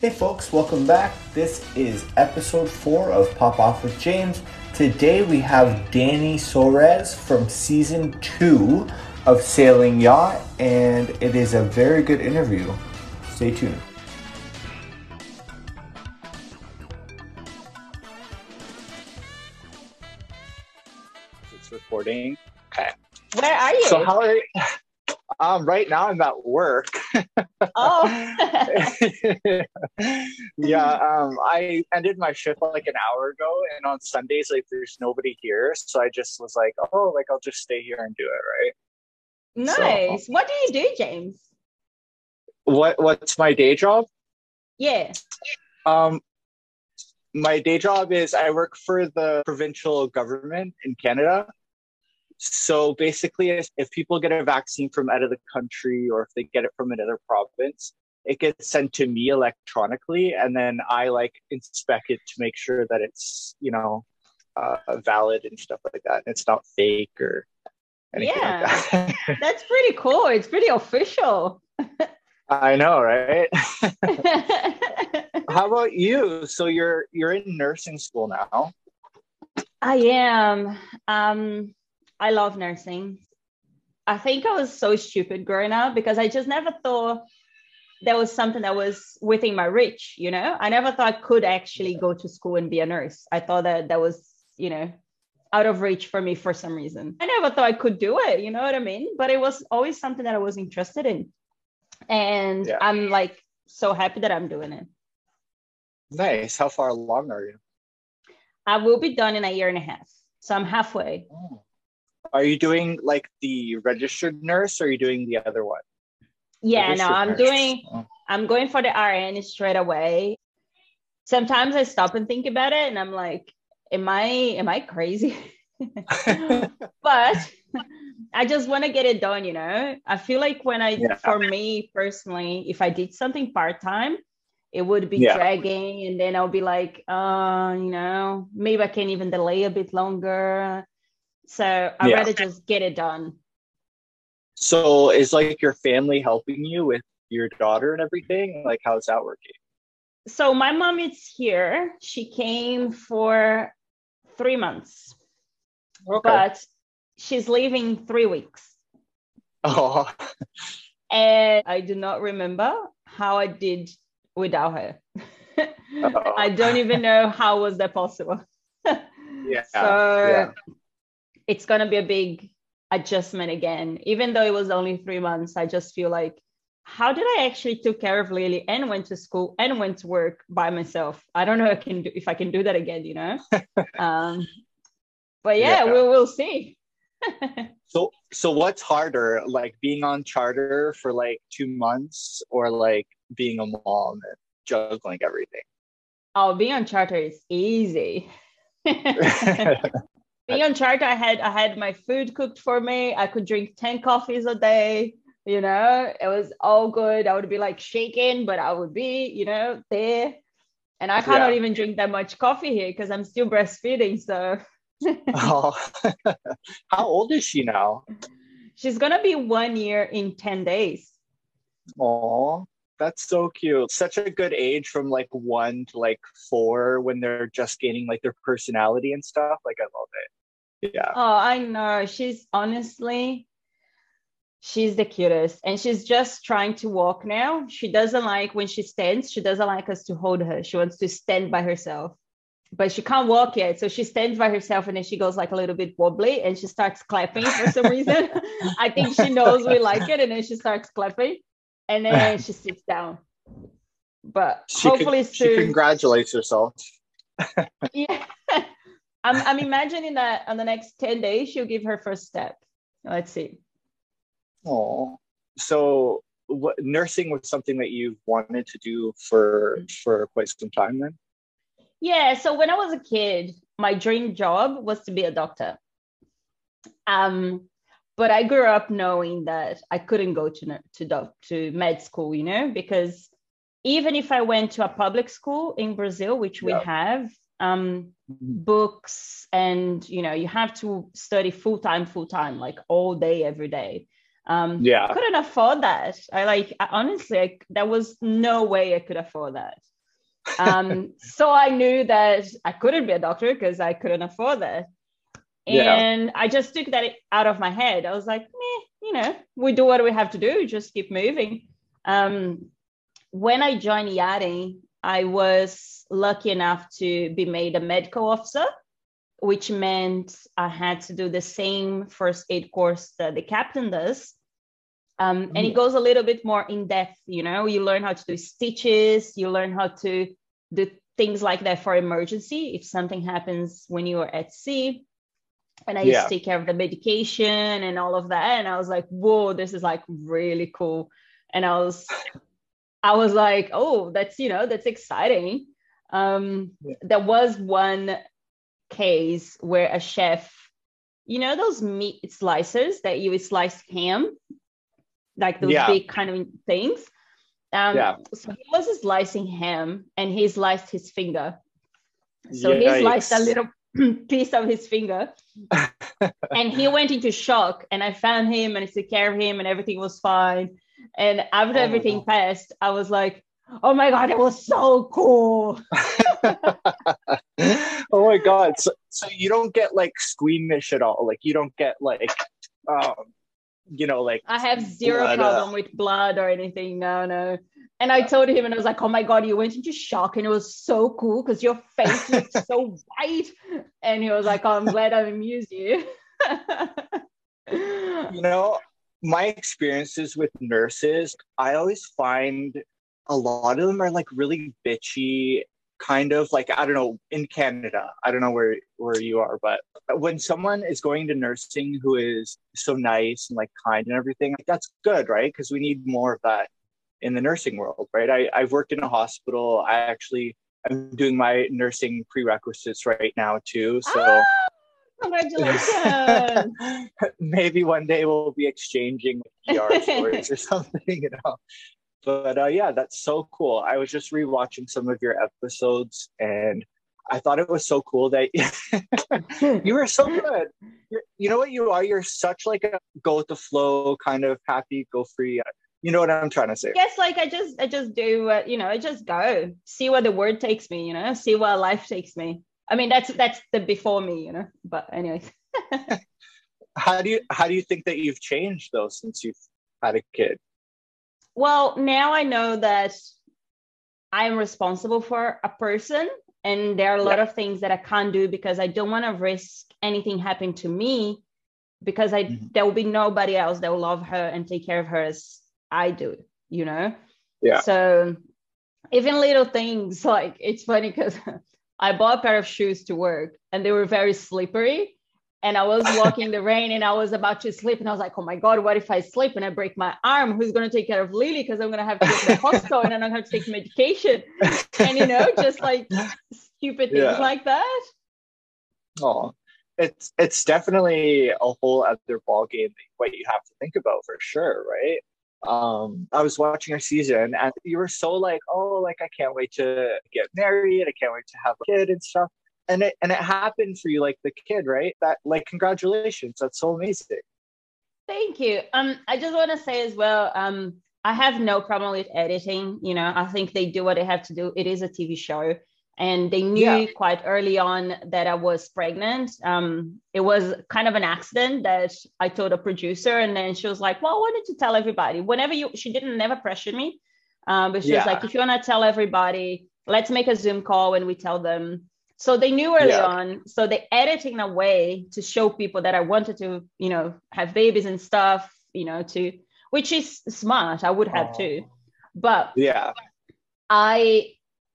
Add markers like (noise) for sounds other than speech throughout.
Hey folks, welcome back. This is episode four of Pop Off with James. Today we have Dani Soares from season two of Sailing Yacht, and it is a very good interview. Stay tuned. It's recording. Okay. Where are you? So how are you? Um, right now I'm at work. oh. (laughs) yeah. Um, I ended my shift like an hour ago, and on Sundays like there's nobody here, so I just was like, oh, like I'll just stay here and do it, right? nice. What do you do, James? What What's my day job? Yeah. Um, my day job is I work for the provincial government in Canada. So basically, if, if people get a vaccine from out of the country or if they get it from another province, it gets sent to me electronically, and then I like inspect it to make sure that it's you know uh, valid and stuff like that. It's not fake or anything Yeah. like that. (laughs) That's pretty cool. It's pretty official. I know, right? (laughs) (laughs) How about you? So you're you're in nursing school now. I am. Um, I love nursing. I think I was so stupid growing up because I just never thought there was something that was within my reach, you know? I never thought I could actually go to school and be a nurse. I thought that that was, you know, out of reach for me for some reason. I never thought I could do it, you know what I mean? But it was always something that I was interested in. And Yeah. I'm like so happy that I'm doing it. Nice. How far along are you? I will be done in a year and a half. So I'm halfway. Oh. Are you doing like the registered nurse or are you doing the other one? Yeah, no, I'm nurse. doing Oh. I'm going for the RN straight away. Sometimes I stop and think about it and I'm like, am I am I crazy? (laughs) (laughs) but I just want to get it done, you know. I feel like when I Yeah. for me personally, if I did something part-time, it would be Yeah. dragging and then I'll be like, uh, you know, maybe I can even delay a bit longer. So I'd Yeah. rather just get it done. So is like your family helping you with your daughter and everything? Like how's that working? so my mom is here. She came for three months, but she's leaving three weeks. Oh, And I do not remember how I did without her. (laughs) I don't even know how was that possible. (laughs) yeah. so yeah. It's gonna be a big adjustment again. Even though it was only three months, I just feel like how did I actually took care of Lily and went to school and went to work by myself? I don't know if I can do if I can do that again, you know. (laughs) um, but yeah, Yeah. we will see. (laughs) So so what's harder, like being on charter for like two months or like being a mom and juggling everything? oh, being on charter is easy. (laughs) being on charter, I had I had my food cooked for me. I could drink 10 coffees a day. You know, it was all good. I would be like shaking, but I would be, you know, there. And I cannot Yeah. even drink that much coffee here because I'm still breastfeeding. So (laughs) (laughs) oh. (laughs) How old is she now? she's gonna be one year in 10 days. Oh, that's so cute. Such a good age from like one to like four when they're just gaining like their personality and stuff. Like I love it. Yeah. Oh, I know. She's honestly, she's the cutest. And she's just trying to walk now. She doesn't like when she stands, she doesn't like us to hold her. She wants to stand by herself. But she can't walk yet. So she stands by herself and then she goes like a little bit wobbly and she starts clapping for some reason. (laughs) (laughs) I think she knows we like it and then she starts clapping and then (laughs) she sits down. But She hopefully con- she congratulates herself. (laughs) (laughs) Yeah. I'm, I'm imagining that on the next 10 days, she'll give her first step. Let's see. Oh, so what nursing was something that you've wanted to do for for quite some time then? Yeah. So when I was a kid, my dream job was to be a doctor. Um, but I grew up knowing that I couldn't go to to to med school, you know, because even if I went to a public school in Brazil, which we Yeah. have, um, books and you know you have to study full time, full time, like all day, every day. Um, Yeah. I couldn't afford that. I like I, honestly, I, there was no way I could afford that. (laughs) Um, so I knew that I couldn't be a doctor because I couldn't afford that. Yeah. And I just took that out of my head. I was like, meh, you know, we do what we have to do, just keep moving. Um, when I joined yachting, I was lucky enough to be made a medical officer, which meant I had to do the same first aid course that the captain does. Um, and it goes a little bit more in depth, you know, you learn how to do stitches, you learn how to do things like that for emergency if something happens when you are at sea. And I used Yeah. to take care of the medication and all of that. And I was like, whoa, this is like really cool. And I was I was like, oh, that's you know, that's exciting. Um, Yeah. there was one case where a chef, you know, those meat slicers that you slice ham, like those Yeah. big kind of things. Um, Yeah. So he was slicing ham and he sliced his finger. So he sliced a little (clears throat) piece of his finger. (laughs) And he went into shock and i found him and i took care of him and everything was fine. And after Oh everything passed i was like oh my god it was so cool. (laughs) Oh my god! So, so you don't get like squeamish at all? Like you don't get like, um, you know, like i have zero Blood, uh, problem with blood or anything. No no and i told him and i was like oh my god you went into shock and it was so cool because your face looked so (laughs) white and he was like oh i'm glad i amused you (laughs) you know, my experiences with nurses, I always find a lot of them are like really bitchy, kind of like I don't know in Canada. I don't know where where you are, but when someone is going to nursing who is so nice and like kind and everything, like, that's good, right? Because we need more of that in the nursing world, right? I, I've worked in a hospital. I actually I'm doing my nursing prerequisites right now too. So Ah, congratulations (laughs) maybe one day we'll be exchanging ER (laughs) stories or something, you know. But uh, yeah, that's so cool. I was just rewatching some of your episodes and I thought it was so cool that (laughs) you were so good. You're, you know what you are? You're such like a go with the flow kind of happy, go free. You know what I'm trying to say? yes like I just I just do uh, you know I just go see where the word takes me you know see where life takes me I mean that's that's the before me you know but anyways (laughs) How do you how do you think that you've changed though since you've had a kid? well now I know that I'm responsible for a person and there are a lot of things that I can't do because I don't want to risk anything happening to me because I Mhm. there will be nobody else that will love her and take care of her as I do you know Yeah. So even little things (laughs) like it's funny because (laughs) I bought a pair of shoes to work and they were very slippery. And I was (laughs) walking in the rain and I was about to sleep. And I was like, oh my God, what if I slip and I break my arm? Who's going to take care of Lily? Because I'm going to have to go to the hospital and I'm going to have to take medication. And, you know, just like stupid things Yeah. like that. Oh, it's it's definitely a whole other ball game what you have to think about for sure, right? Um, I was watching your season and you were so like, oh, like I can't wait to get married, I can't wait to have a kid and stuff. And it and it happened for you, like the kid, right? That like congratulations, that's so amazing. Thank you. Um, I just want to say as well, um, I have no problem with editing. You know, I think they do what they have to do. It is a TV show, and they knew Yeah. quite early on that I was pregnant. Um, it was kind of an accident that I told a producer, and then she was like, "Well, why don't you tell everybody? Whenever you," she didn't never pressure me, um, but she was like, "If you want to tell everybody, let's make a Zoom call and we tell them." So they knew early Yeah. on. So they edited in a way to show people that I wanted to, you know, have babies and stuff, you know, to which is smart. I would have too. But Yeah. I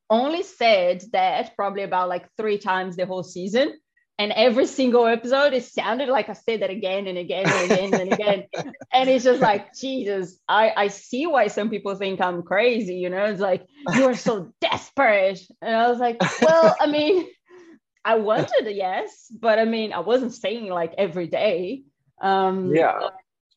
only said that probably about like three times the whole season. And every single episode, it sounded like I said that again and again and again and again. (laughs) And it's just like, Jesus, I, I see why some people think I'm crazy. You know, it's like, you're so (laughs) desperate. And I was like, well, I mean, I wanted a yes, but I mean, I wasn't saying like every day. Um, Yeah.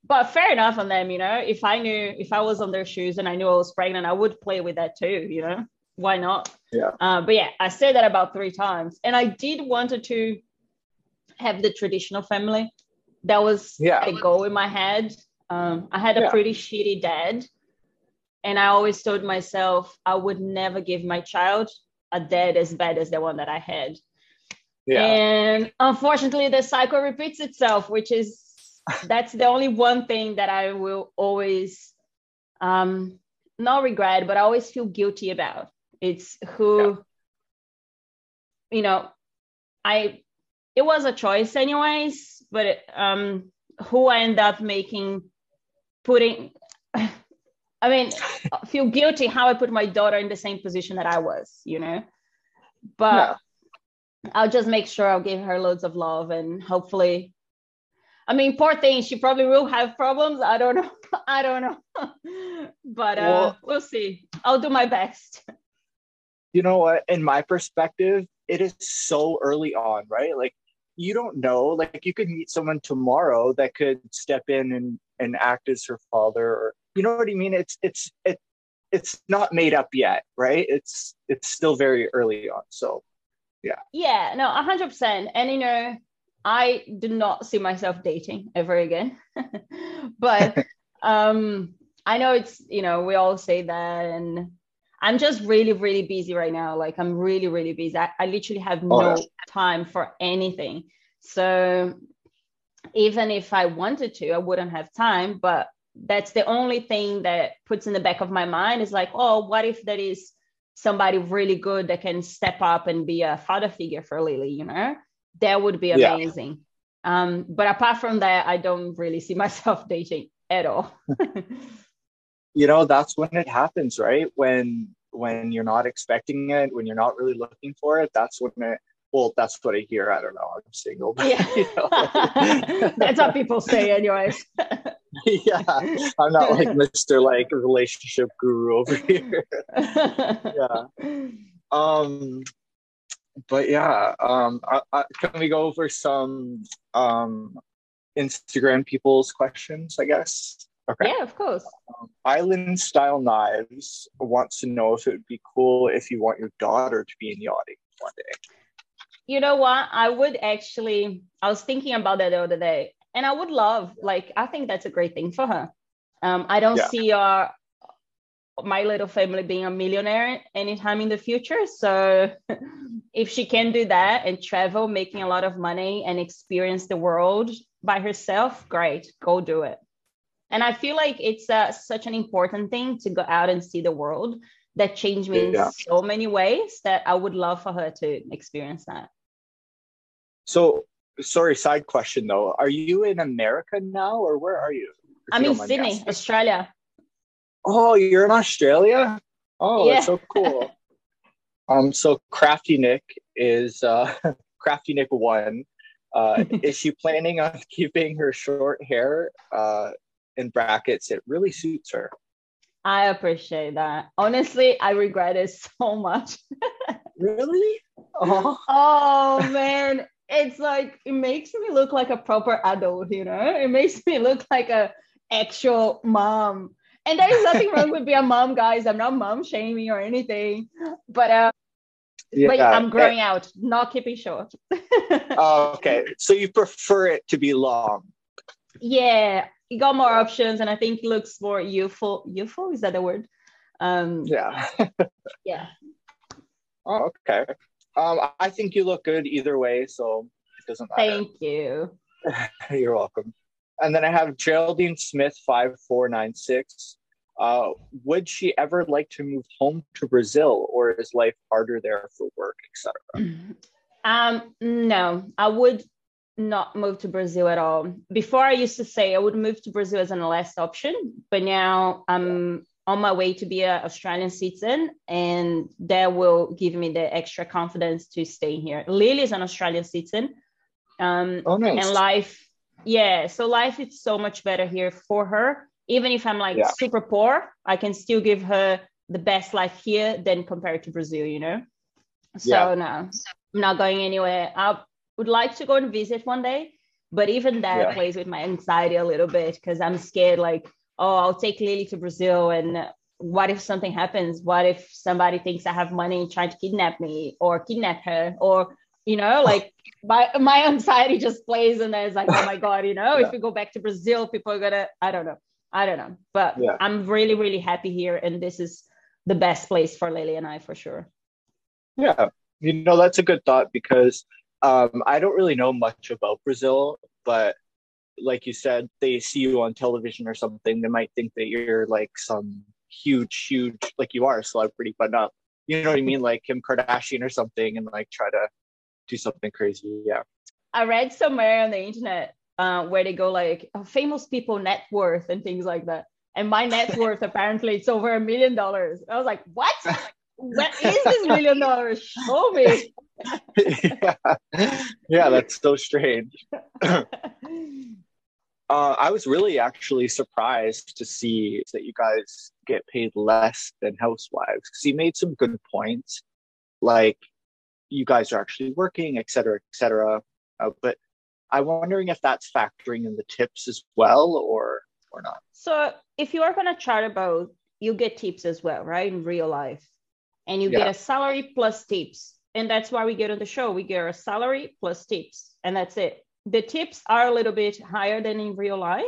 but fair enough on them, you know. If I knew, if I was on their shoes and I knew I was pregnant, I would play with that too, you know. Why not? Yeah. Uh, but yeah, I said that about three times, and I did wanted to have the traditional family. That was Yeah. a goal in my head. Um, I had a Yeah. pretty shitty dad, and I always told myself I would never give my child a dad as bad as the one that I had. Yeah. And unfortunately, the cycle repeats itself, which is that's the only one thing that I will always um, not regret, but I always feel guilty about. It's who, you know, I it was a choice anyways, but it, um, who I end up making, putting. (sighs) I mean, I feel guilty how I put my daughter in the same position that I was, you know. But Yeah. I'll just make sure I'll give her loads of love and hopefully. I mean, poor thing, she probably will have problems. I don't know. (laughs) I don't know. (laughs) but uh, Well- we'll see. I'll do my best. You know what in my perspective it is so early on right like you don't know like you could meet someone tomorrow that could step in and and act as her father or you know what i mean it's it's it it's not made up yet right it's it's still very early on so Yeah, Yeah, no, 100%. And, you know, I do not see myself dating ever again. (laughs) but (laughs) um, I know it's, you know, we all say that. And I'm just really, really busy right now. Like, I'm really, really busy. I, I literally have Oh, no yeah. time for anything. So even if I wanted to, I wouldn't have time. But that's the only thing that puts in the back of my mind is like, oh, what if there is somebody really good that can step up and be a father figure for Lily, you know? That would be Yeah. amazing. Um, but apart from that, I don't really see (laughs) myself dating at all. (laughs) you know that's when it happens right? When when you're not expecting it when you're not really looking for it that's when it well that's what i hear. I don't know. I'm single but, yeah. you know. (laughs) That's what people say, anyways. (laughs) yeah. I'm not like mr like relationship guru over (laughs) here. Yeah. Um but yeah um I, I, can we go over some um instagram people's questions i guess okay. Yeah, of course. um, island style knives wants to know if it would be cool if you want your daughter to be in yachting one day. You know what? I would actually i was thinking about that the other day and i would love like i think that's a great thing for her. Um, i don't Yeah. see our my little family being a millionaire anytime in the future so (laughs) if she can do that and travel making a lot of money and experience the world by herself great. Go do it and i feel like it's uh, such an important thing to go out and see the world that changed me Yeah. in so many ways that i would love for her to experience that so sorry side question though are you in america now or where are you I'm you in don't mind me Sydney, asking? Australia. oh you're in australia oh Yeah. that's so (laughs) cool um so crafty nick is uh (laughs) crafty nick one uh (laughs) is she planning on keeping her short hair uh in brackets it really suits her I appreciate that. Honestly, I regret it so much. (laughs) really oh Oh (laughs) man, it's like it makes me look like a proper adult, you know? It makes me look like a actual mom. And there is nothing wrong with being a mom, guys. I'm not mom shaming or anything. But uh yeah but I'm growing out, not keeping short. (laughs) Oh, okay so you prefer it to be long yeah, you got more options and I think it looks more youthful. Youthful, is that the word? Um yeah (laughs) yeah. oh okay um i think you look good either way so it doesn't matter Thank you. (laughs) You're welcome. And then I have Geraldine Smith, 5496. Uh, would she ever like to move home to Brazil or is life harder there for work, etc.? (clears throat) Um, no, I would not move to Brazil at all. Before I used to say I would move to Brazil as an last option, but now I'm on my way to be an Australian citizen, and that will give me the extra confidence to stay here. Lily is an Australian citizen. Um, Oh, nice. and life yeah so life is so much better here for her even if i'm like Yeah. super poor i can still give her the best life here than compared to brazil you know so Yeah. no i'm not going anywhere i would like to go and visit one day but even that Yeah. plays with my anxiety a little bit because i'm scared like oh i'll take lily to brazil and what if something happens what if somebody thinks i have money and trying to kidnap me or kidnap her or you know, (laughs) like my my anxiety just plays and it's like, oh my God, you know, yeah. if we go back to Brazil, people are gonna, I don't know. I don't know. But yeah. I'm really, really happy here. And this is the best place for Lily and I for sure. Yeah. You know, that's a good thought because um, I don't really know much about Brazil, but like you said, they see you on television or something, they might think that you're like some huge, huge, like you are a celebrity, but not, you know what I mean? Like Kim Kardashian or something and like try to do something crazy. Yeah. I read somewhere on the internet uh, where they go like oh, famous people net worth and things like that. And my net worth apparently it's over a million dollars. I was like, what? (laughs) what is this million dollars? Show me. yeah. (laughs) yeah, that's so strange. (clears throat) uh, I was really actually surprised to see that you guys get paid less than housewives because you made some good points, like you guys are actually working, et cetera, et cetera. Uh, but I'm wondering if that's factoring in the tips as well or or not. So if you are going to charter about, you get tips as well, right? In real life. And you yeah. get a salary plus tips. And that's why we get on the show. We get a salary plus tips. And that's it. The tips are a little bit higher than in real life,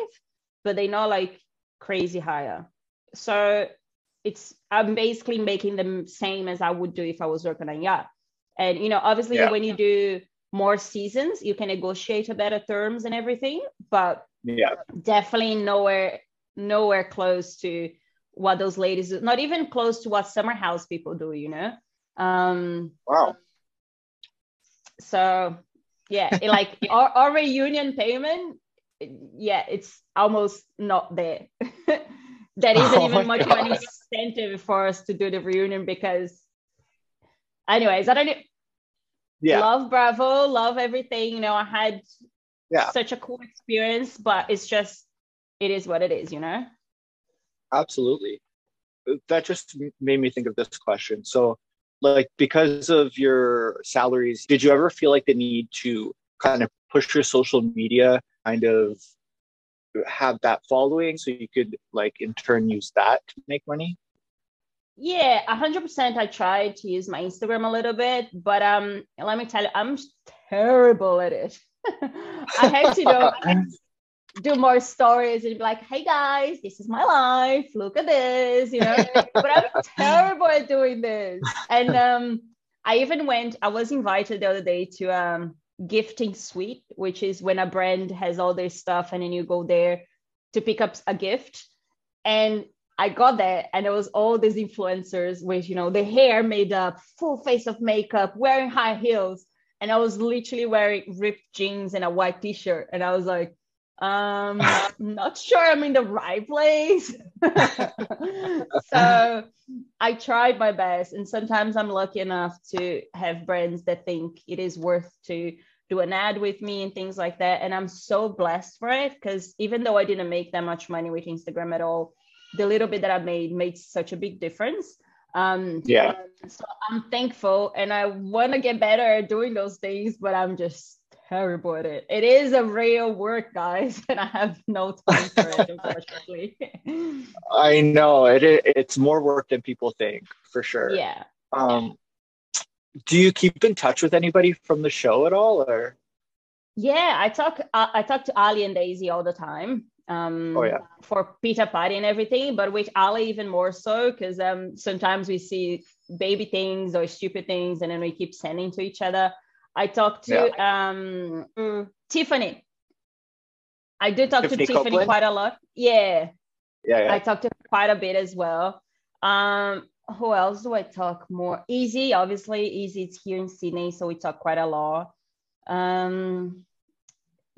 but they're not like crazy higher. So it's I'm basically making them same as I would do if I was working on yacht. And you know, obviously yeah. when you do more seasons, you can negotiate a better terms and everything, but yeah, definitely nowhere nowhere close to what those ladies do. Not even close to what summer house people do, you know. Um, wow. So yeah, it, like (laughs) our, our reunion payment, yeah, it's almost not there. (laughs) that isn't oh even much God. of an incentive for us to do the reunion because anyways, I don't yeah. love Bravo, love everything. You know, I had yeah. such a cool experience, but it's just it is what it is, you know. Absolutely. That just made me think of this question. So, like, because of your salaries, did you ever feel like the need to kind of push your social media, kind of have that following so you could, like, in turn use that to make money? Yeah, 100% I tried to use my Instagram a little bit, but um let me tell you I'm terrible at it. (laughs) I have to know (laughs) do more stories and be like, hey guys, this is my life. Look at this, you know. (laughs) but I'm terrible at doing this. And um I even went, I was invited the other day to um gifting suite, which is when a brand has all their stuff and then you go there to pick up a gift. And I got there and it was all these influencers with, you know, the hair made up, full face of makeup, wearing high heels. And I was literally wearing ripped jeans and a white t-shirt. And I was like, um, I'm (laughs) not sure I'm in the right place. (laughs) so I tried my best. And sometimes I'm lucky enough to have brands that think it is worth to do an ad with me and things like that. And I'm so blessed for it because even though I didn't make that much money with Instagram at all, the little bit that I made made such a big difference. Um, yeah. So I'm thankful and I want to get better at doing those things, but I'm just terrible at it. It is a real work, guys, (laughs) and I have no time for it, (laughs) unfortunately. I know it. It's more work than people think, for sure. Yeah. Um, do you keep in touch with anybody from the show at all, or? Yeah, I talk. Uh, I talk to Ali and Daisy all the time um, oh, yeah. for Pizza Party and everything, but with Ali even more so because um, sometimes we see baby things or stupid things and then we keep sending to each other. I talked to yeah. um, mm, Tiffany. I do talk Tiffany to Tiffany Copeland? quite a lot. Yeah. yeah. Yeah, I talked to quite a bit as well. Um, who else do I talk more? Easy, obviously. Easy, it's here in Sydney, so we talk quite a lot. Um,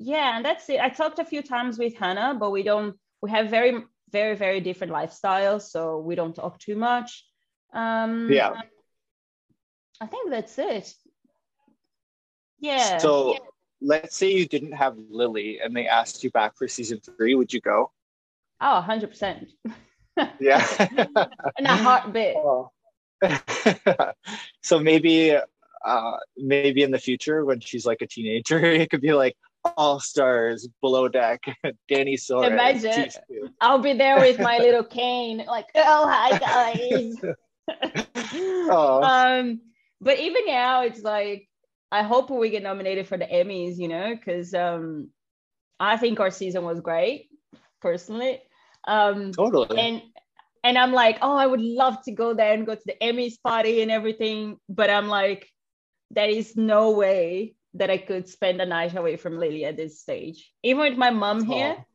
yeah and that's it i talked a few times with hannah but we don't we have very very very different lifestyles so we don't talk too much um yeah i think that's it yeah so yeah. let's say you didn't have lily and they asked you back for season three would you go oh 100% yeah (laughs) in a heartbeat oh. (laughs) so maybe uh maybe in the future when she's like a teenager (laughs) it could be like all stars below deck. Dani Soares. Imagine I'll be there with my little cane, like, oh hi guys. oh. Um, but even now it's like I hope we get nominated for the Emmys, you know, because um, I think our season was great, personally. Um, totally. And and I'm like, oh, I would love to go there and go to the Emmys party and everything, but I'm like, there is no way that I could spend a night away from Lily at this stage. Even with my mom here, oh.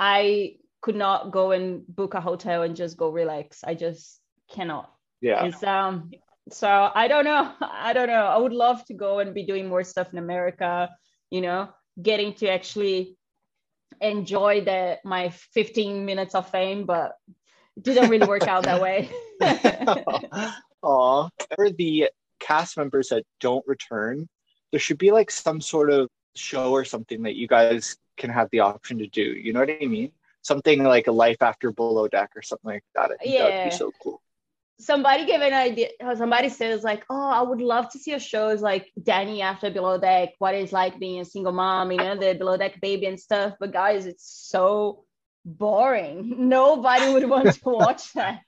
I could not go and book a hotel and just go relax. I just cannot. Yeah. It's um so I don't know. (laughs) I don't know. I would love to go and be doing more stuff in America, you know, getting to actually enjoy the my 15 minutes of fame, but it didn't really work out that way. (laughs) Aw. For the cast members that don't return, there should be like some sort of show or something that you guys can have the option to do. You know what I mean? Something like a life after below deck or something like that. I think yeah. that would be so cool somebody gave an idea somebody says like oh i would love to see a shows like dani after below deck what is like being a single mom you know the below deck baby and stuff. But guys it's so boring. (laughs) Nobody would want to watch that.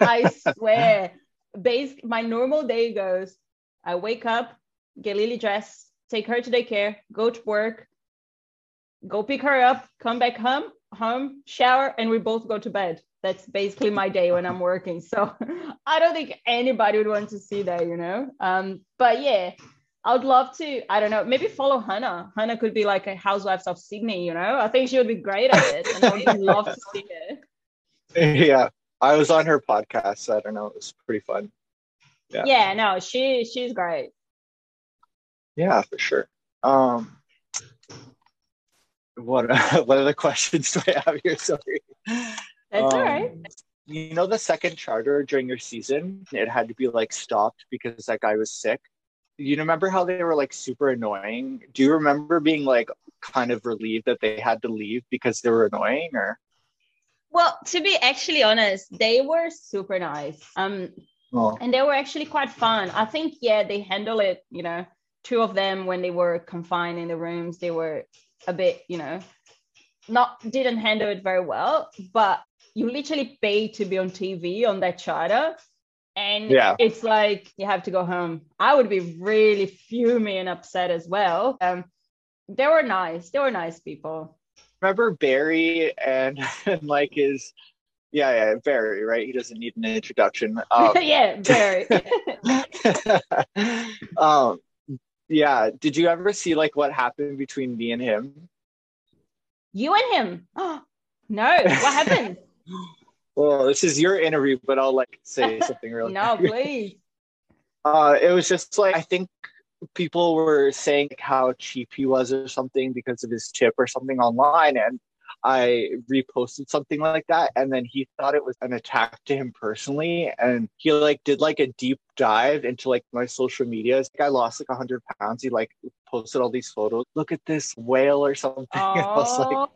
I swear. Base my normal day goes i wake up get lily dressed take her to daycare go to work go pick her up come back home home shower and we both go to bed that's basically my day when I'm working. So (laughs) I don't think anybody would want to see that, you know. Um, but yeah, I would love to. I don't know, maybe follow Hannah. Hannah could be like a Housewives of Sydney, you know. I think she would be great at it, and I would love to see it. (laughs) Yeah, I was on her podcast. So I don't know. It was pretty fun. Yeah. Yeah. No, she she's great. Yeah, for sure. Um, what (laughs) what other questions do I have here? Sorry. That's um, all right. You know, the second charter during your season, it had to be like stopped because that guy was sick. You remember how they were like super annoying? Do you remember being like kind of relieved that they had to leave because they were annoying or? Well, to be actually honest, they were super nice. Um, oh. and they were actually quite fun. I think, yeah, they handle it, you know, two of them when they were confined in the rooms, they were a bit, you know, not didn't handle it very well, but you literally pay to be on TV on that charter. And yeah. it's like you have to go home. I would be really fuming and upset as well. Um, they were nice. They were nice people. Remember Barry and, (laughs) and like his yeah, yeah, Barry, right? He doesn't need an introduction. Um, (laughs) yeah, Barry. (laughs) um, yeah. Did you ever see like what happened between me and him? You and him? Oh, (gasps) no. What happened? Well, this is your interview, but I'll like say (laughs) something real. no, please. (laughs) Uh, it was just like I think people were saying how cheap he was or something because of his chip or something online, and I reposted something like that, and then he thought it was an attack to him personally, and he like did like a deep dive into like my social media. Like, I lost like hundred pounds. He like posted all these photos. Look at this whale or something. (laughs) I was like,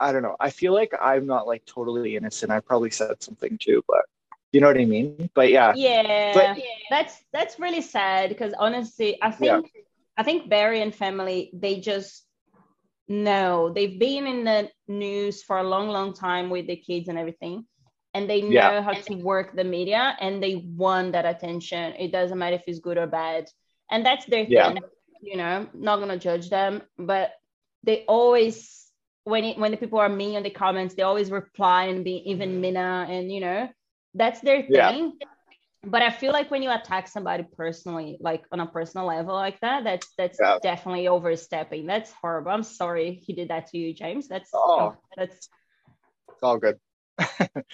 I don't know. I feel like I'm not like totally innocent. I probably said something too, but you know what I mean? But yeah. Yeah. But, that's that's really sad because honestly, I think yeah. I think Barry and family they just know they've been in the news for a long, long time with the kids and everything. And they know yeah. how to work the media and they want that attention. It doesn't matter if it's good or bad. And that's their thing. You know, not gonna judge them, but they always when it, when the people are mean in the comments, they always reply and be even meaner, and you know that's their thing. Yeah. But I feel like when you attack somebody personally, like on a personal level like that, that's that's yeah. definitely overstepping. That's horrible. I'm sorry he did that to you, James. That's oh, that's it's all good. (laughs)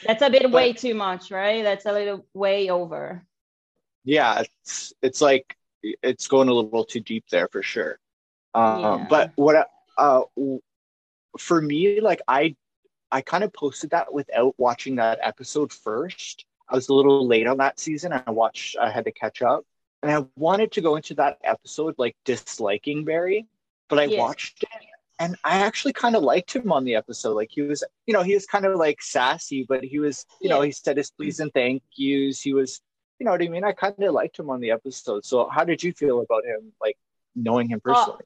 that's a bit but, way too much, right? That's a little way over. Yeah, it's it's like it's going a little too deep there for sure. Um, yeah. But what uh, for me, like I I kind of posted that without watching that episode first. I was a little late on that season. I watched I had to catch up. And I wanted to go into that episode like disliking Barry, but I yes. watched it and I actually kind of liked him on the episode. Like he was, you know, he was kind of like sassy, but he was, you yeah. know, he said his please and thank yous. He was, you know what I mean? I kind of liked him on the episode. So how did you feel about him, like knowing him uh, personally?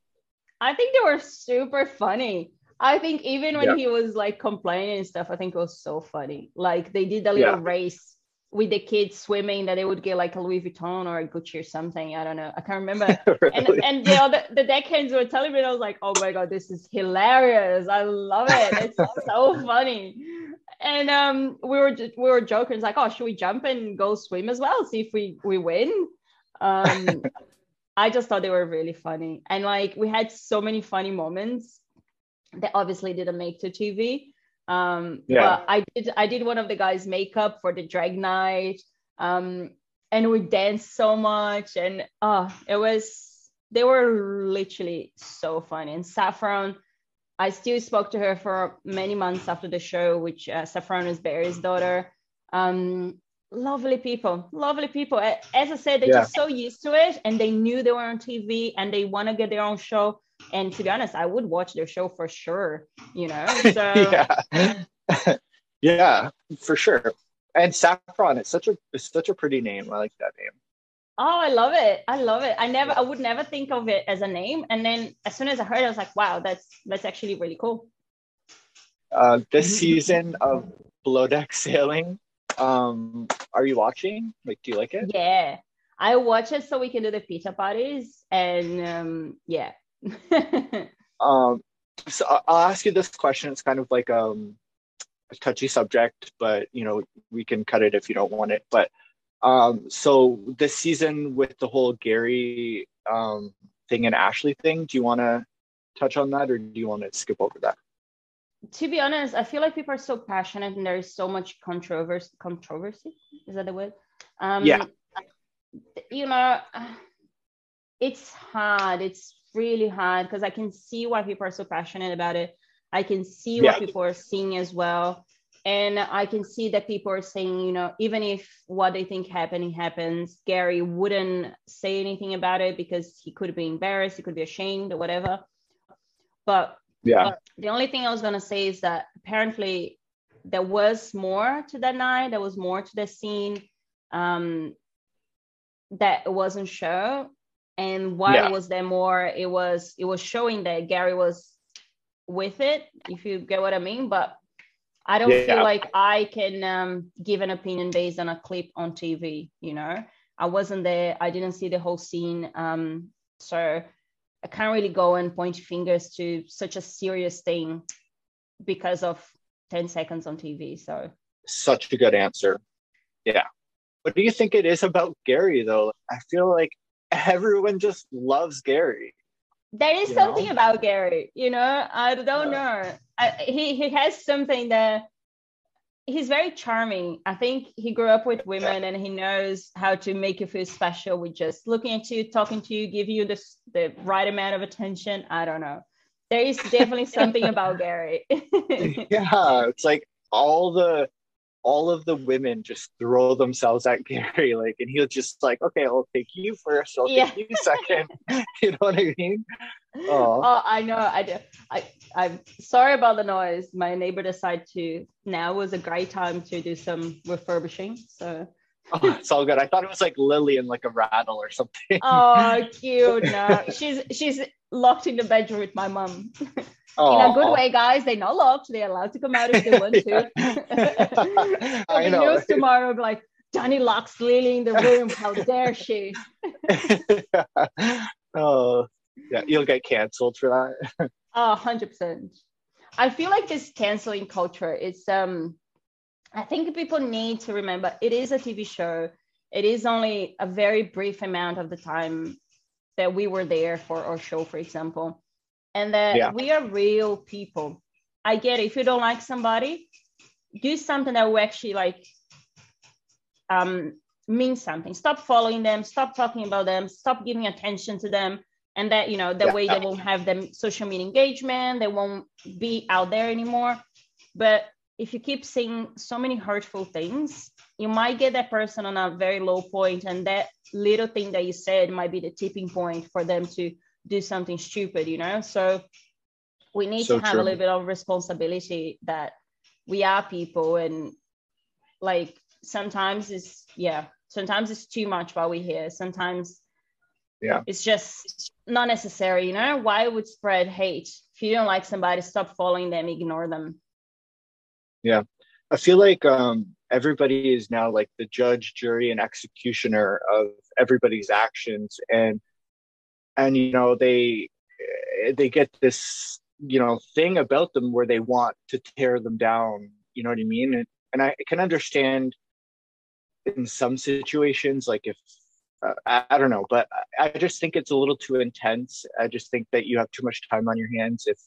I think they were super funny. I think even when yeah. he was like complaining and stuff, I think it was so funny. Like they did a little yeah. race with the kids swimming that they would get like a Louis Vuitton or a Gucci or something. I don't know. I can't remember. (laughs) really? And and the other the deckhands were telling me, I was like, oh my god, this is hilarious. I love it. It's so (laughs) funny. And um, we were just, we were joking. It's like, oh, should we jump and go swim as well? See if we we win. Um, (laughs) I just thought they were really funny, and like we had so many funny moments that obviously didn't make to TV. Um, Yeah. But I did I did one of the guys' makeup for the drag night. Um, and we danced so much, and oh, it was they were literally so funny. And Saffron, I still spoke to her for many months after the show, which uh, Saffron is Barry's daughter. Um, lovely people, lovely people. As I said, they're Yeah. just so used to it, and they knew they were on TV, and they want to get their own show. And to be honest, I would watch their show for sure. You know, (laughs) so yeah. (laughs) yeah, for sure. And saffron, it's such a it's such a pretty name. I like that name. Oh, I love it. I love it. I never I would never think of it as a name. And then as soon as I heard it, I was like, wow, that's that's actually really cool. Uh, this season of Below Deck Sailing, um, are you watching? Like, do you like it? Yeah. I watch it so we can do the pizza parties. And um yeah. (laughs) Um, so I- I'll ask you this question. It's kind of like um, a touchy subject, but you know we can cut it if you don't want it. But um, so this season with the whole Gary um, thing and Ashley thing, do you want to touch on that, or do you want to skip over that? to be honest, I feel like people are so passionate and there's so much controversy. Controversy is that the word? Um, Yeah. You know, it's hard. It's really hard because I can see why people are so passionate about it. I can see what Yeah. people are seeing as well. And I can see that people are saying, you know, even if what they think happening happens, Gary wouldn't say anything about it because he could be embarrassed, he could be ashamed or whatever. But Yeah, the only thing I was gonna say is that apparently there was more to that night. There was more to the scene um, that wasn't shown. And why Yeah. was there more? It was it was showing that Gary was with it, if you get what I mean. But I don't Yeah. feel like I can um, give an opinion based on a clip on TV. You know, I wasn't there. I didn't see the whole scene. Um, so I can't really go and point fingers to such a serious thing because of 10 seconds on TV. So such a good answer. Yeah. What do you think it is about Gary though? I feel like everyone just loves Gary. there is something know? about Gary, you know, I don't know. I, he, he has something that he's very charming. I think he grew up with women and he knows how to make you feel special with just looking at you, talking to you, give you the, the right amount of attention. I don't know. There is definitely something about Gary. (laughs) yeah, it's like all the all of the women just throw themselves at Gary, (laughs) like, and he'll just like, okay, I'll take you first, I'll Yeah. take you second. (laughs) (laughs) you know what I mean? Oh, Oh, I know. I do. I I'm sorry about the noise. My neighbor decided to now was a great time to do some refurbishing. So oh, it's all good. I thought it was like Lily and like a rattle or something. oh cute. No, she's she's locked in the bedroom with my mum. Oh, In a good way, guys. They're not locked. They're allowed to come out if they want to. (laughs) (laughs) I know. news tomorrow like Johnny locks Lily in the (laughs) room. How dare she? oh, yeah, you'll get canceled for that. Oh, 100%. I feel like this canceling culture, it's um I think people need to remember it is a TV show. It is only a very brief amount of the time that we were there for our show, for example. And that Yeah. we are real people. I get it. If you don't like somebody, do something that will actually like um mean something. Stop following them, stop talking about them, stop giving attention to them and that you know that Yeah. way they won't have them social media engagement they won't be out there anymore but if you keep saying so many hurtful things you might get that person on a very low point and that little thing that you said might be the tipping point for them to do something stupid you know so we need So to have true. a little bit of responsibility that we are people and like sometimes it's yeah sometimes it's too much while we're here sometimes Yeah. it's just not necessary you know why would spread hate if you don't like somebody stop following them ignore them Yeah. I feel like um, everybody is now like the judge, jury, and executioner of everybody's actions, and and you know they they get this you know thing about them where they want to tear them down. You know what I mean? And and I can understand in some situations, like if uh, I, I, don't know, but I, I just think it's a little too intense. I just think that you have too much time on your hands if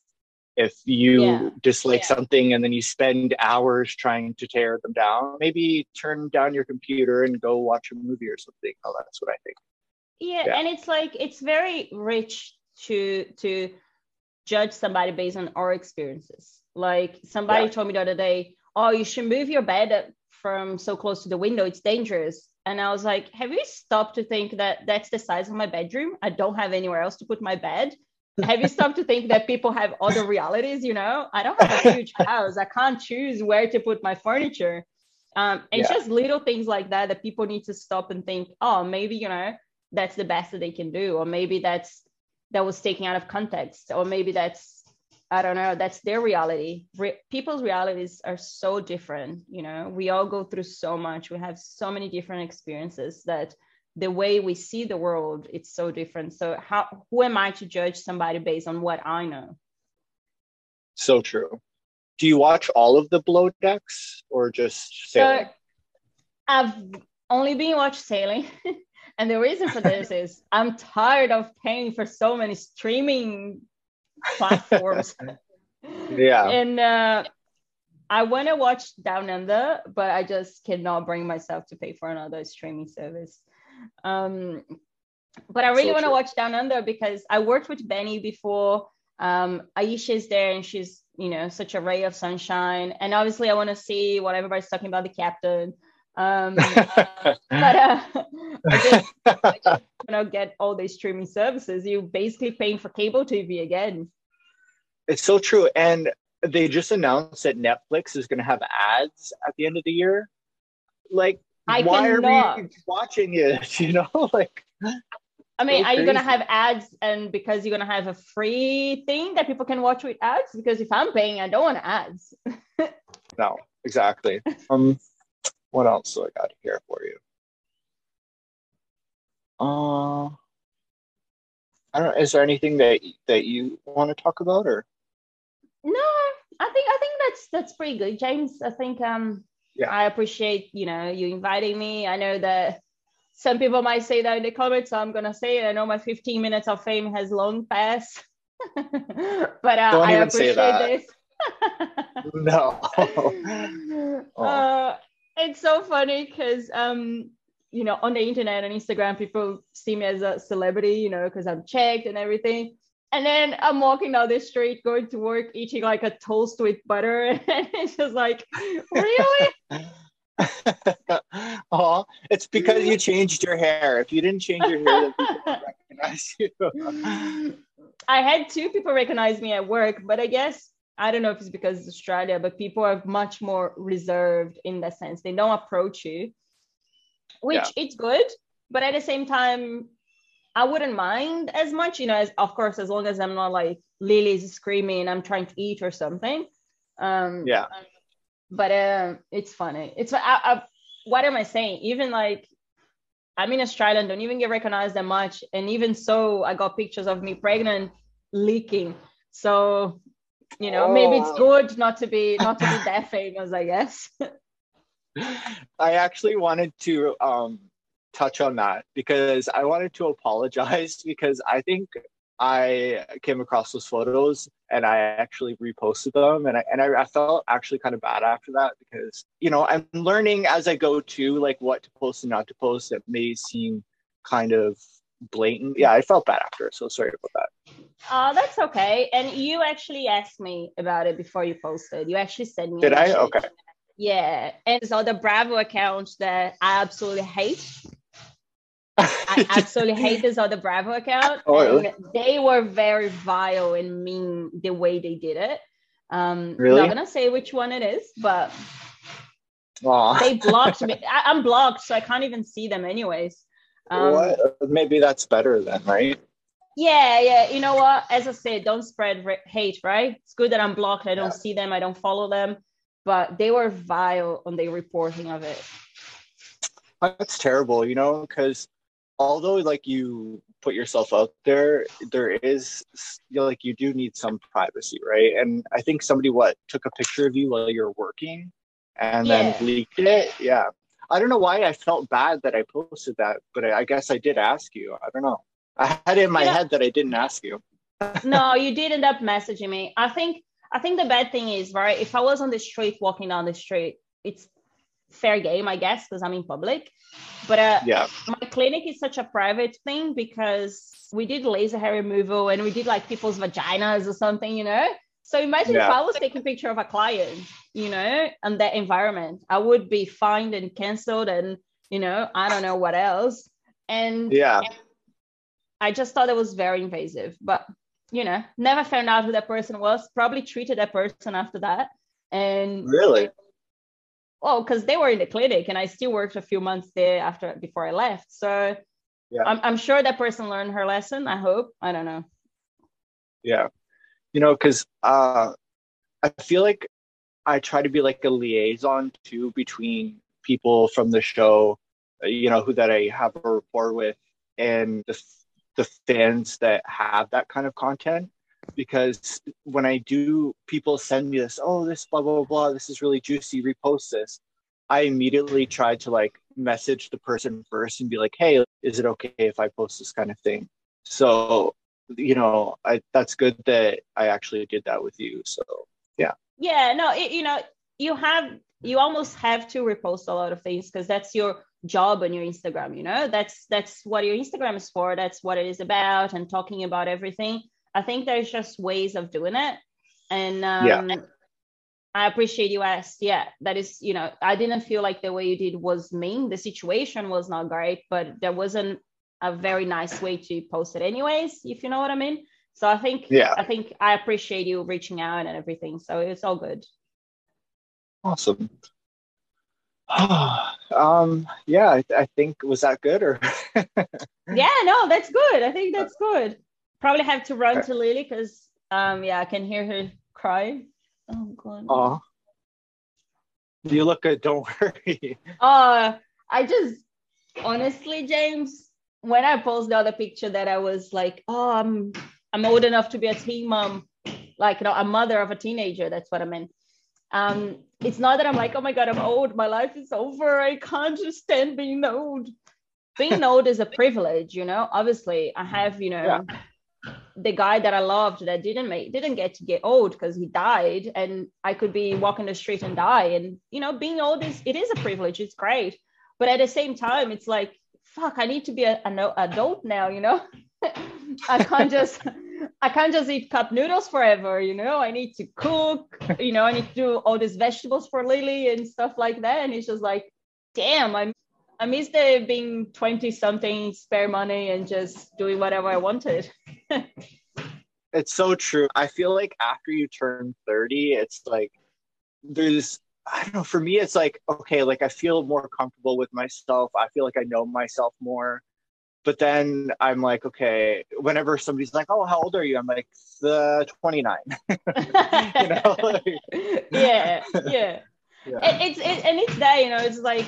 if you yeah. dislike yeah. something and then you spend hours trying to tear them down maybe turn down your computer and go watch a movie or something oh that's what i think yeah, yeah, and it's like it's very rich to to judge somebody based on our experiences. Like somebody told me the other day oh you should move your bed from so close to the window. It's dangerous. And i was like have you stopped to think that that's the size of my bedroom? I don't have anywhere else to put my bed. Have you stopped to think that people have other realities you know? I don't have a (laughs) huge house. I can't choose where to put my furniture. Um, and yeah. just little things like that that people need to stop and think oh maybe you know that's the best that they can do or maybe that's that was taken out of context or maybe that's i don't know that's their reality. Re- people's realities are so different you know? We all go through so much. We have so many different experiences that the way we see the world it's so different. So how who am i to judge somebody based on what i know? So true. Do you watch all of the below decks or just sailing? So i've only been watched sailing (laughs) and the reason for this is i'm tired of paying for so many streaming platforms (laughs) yeah and uh I want to watch Down Under, but I just cannot bring myself to pay for another streaming service. Um, but I really so want to watch Down Under because I worked with Benny before. Um, Aesha is there and she's, you know, such a ray of sunshine. And obviously, I want to see what everybody's talking about the captain. Um, (laughs) but uh, (laughs) I just, you know, get all these streaming services. You basically paying for cable TV again. It's so true. And they just announced that Netflix is going to have ads at the end of the year. Like, I why cannot. are we watching it? (laughs) You know, like. I mean, so are you gonna have ads, and because you're gonna have a free thing that people can watch with ads? Because if I'm paying, I don't want ads. no, exactly. Um, what else do I got here for you? Uh, I don't. Is there anything that that you want to talk about, or? No, I think I think that's that's pretty good, James. I think um yeah. I appreciate, you know, you inviting me. I know that some people might say that in the comments, so I'm gonna say it. I know my 15 minutes of fame has long passed, (laughs) but uh, I appreciate this. (laughs) no. (laughs) oh. uh, it's so funny because um, you know, on the internet and Instagram, people see me as a celebrity, you know, because I'm checked and everything. And then I'm walking down the street, going to work, eating like a toast with butter. (laughs) And it's just like, really? (laughs) oh, it's because you changed your hair. If you didn't change your hair, people would (laughs) recognize you. I had two people recognize me at work, but I guess I don't know if it's because it's Australia, but people are much more reserved in that sense. They don't approach you, which yeah. it's good, but at the same time, I wouldn't mind as much, you know, as of course, as long as I'm not like Lily's screaming, I'm trying to eat or something. Um, yeah. But uh, it's funny. It's I, I, what am I saying? Even like I'm in Australia, and don't even get recognized that much, and even so, I got pictures of me pregnant, leaking. So you know, oh. maybe it's oh. good not to be not to be (laughs) that famous, I guess. I actually wanted to um touch on that because I wanted to apologize (laughs) because I think I came across those photos and I actually reposted them and I and I, I, felt actually kind of bad after that because you know I'm learning as I go to like what to post and not to post that may seem kind of blatant. Yeah, I felt bad after, so sorry about that. Oh, that's okay. And you actually asked me about it before you posted. You actually sent me. Did I? Okay. Yeah, and so the Bravo account that I absolutely hate I (laughs) absolutely hate this other Bravo account. Oh, really? They were very vile and mean the way they did it. Um, really? I'm not gonna say which one it is, but Aww. they blocked me. (laughs) I, am blocked, so I can't even see them anyways. Um, what? Maybe that's better then, right? Yeah, yeah. You know what? As I said, don't spread hate, right? It's good that I'm blocked. I don't yeah. see them. I don't follow them. but they were vile on the reporting of it. That's terrible, you know, because although like you put yourself out there, there is you know, like you do need some privacy, right? And I think somebody what took a picture of you while you're working and Yeah. then leaked it. Yeah. I don't know why I felt bad that I posted that, but I, I guess I did ask you. I don't know. I had it in my Yeah. head that I didn't ask you. no, (laughs) you did end up messaging me. I think I think the bad thing is right. If I was on the street walking down the street, it's fair game, I guess, because I'm in public. But uh, Yeah. my clinic is such a private thing because we did laser hair removal and we did like people's vaginas or something, you know. So imagine if I was taking a picture of a client, you know, and that environment, I would be fined and cancelled, and you know, I don't know what else. And Yeah. I just thought it was very invasive, but you know, never found out who that person was. Probably treated that person after that, and Really? well, because they were in the clinic, and I still worked a few months there after before I left. So Yeah. I'm, I'm sure that person learned her lesson. I hope. I don't know. Yeah. You know, because uh, I feel like I try to be like a liaison too between people from the show, you know, who that I have a rapport with, and the the fans that have that kind of content. Because when I do, people send me this, oh, this blah blah blah, this is really juicy, repost this. I immediately try to like message the person first and be like, hey, is it okay if I post this kind of thing? So you know, I that's good that I actually did that with you. So Yeah, Yeah, no, it, you know, you have you almost have to repost a lot of things because that's your job on your Instagram. You know, that's that's what your Instagram is for. That's what it is about, and talking about everything. I think there's just ways of doing it, and um, Yeah. I appreciate you asked. Yeah, that is, you know, I didn't feel like the way you did was mean. The situation was not great, but there wasn't a very nice way to post it, anyways. If you know what I mean. So I think, Yeah. I think I appreciate you reaching out and everything. So it's all good. awesome. (sighs) um, yeah, I, I think was that good or (laughs) Yeah, no, that's good. I think that's good. Probably have to run to Lily because, um, yeah, I can hear her cry Oh god. oh, you look good. Don't (laughs) worry. Uh, I just honestly, James, when I posted the other picture that I was like, oh, I'm I'm old enough to be a teen mom, like you know, a mother of a teenager. That's what I meant. Um, it's not that I'm like, oh my god, I'm old. My life is over. I can't just stand being old. Being old is a privilege, you know. Obviously, I have, you know, the guy that I loved that didn't make didn't get to get old because he died, and I could be walking the street and die. And you know, being old is it is a privilege. It's great, but at the same time, it's like fuck. I need to be a- an adult now. You know, (laughs) I can't just I can't just eat cup noodles forever. You know, I need to cook. You know, I need to do all these vegetables for Lily and stuff like that. And it's just like, damn, I'm. I miss the being 20 something, spare money, and just doing whatever I wanted. (laughs) It's so true. I feel like after you turn 30, it's like there's I don't know, for me it's like okay, like I feel more comfortable with myself. I feel like I know myself more. But then I'm like, okay, whenever somebody's like, "Oh, how old are you?" I'm like, uh, "The 29." (laughs) you know, (laughs) like, yeah, yeah. (laughs) yeah. It, it's it, and it's that you know, it's like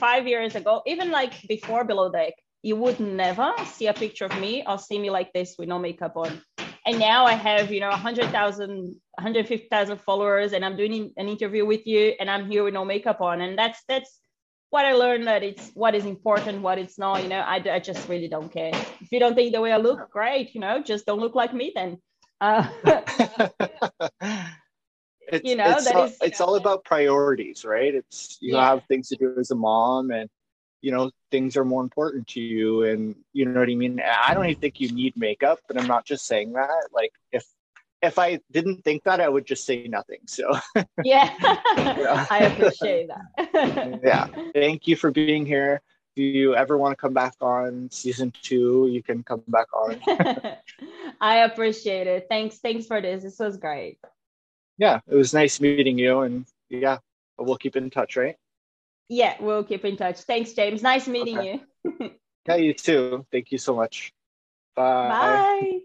five years ago, even like before Below Deck, you would never see a picture of me or see me like this with no makeup on. And now I have you know 100,000, 150,000 followers, and I'm doing an interview with you, and I'm here with no makeup on, and that's that's what I learned that it's what is important, what it's not. You know, I, I just really don't care. If you don't think the way I look, great. You know, just don't look like me then. Uh, (laughs) it's, You know, it's, that all, is- it's all about priorities, right? It's you Yeah. have things to do as a mom, and you know things are more important to you, and you know what I mean. I don't even think you need makeup, but I'm not just saying that. Like if if I didn't think that, I would just say nothing. So (laughs) yeah, I appreciate that. (laughs) yeah, thank you for being here. If you ever want to come back on season two, you can come back on. (laughs) I appreciate it. Thanks. Thanks for this. This was great. Yeah, it was nice meeting you, and yeah, we'll keep in touch, right? Yeah, we'll keep in touch. Thanks, James. Nice meeting Okay. you. (laughs) Yeah, you too. Thank you so much. Bye. Bye.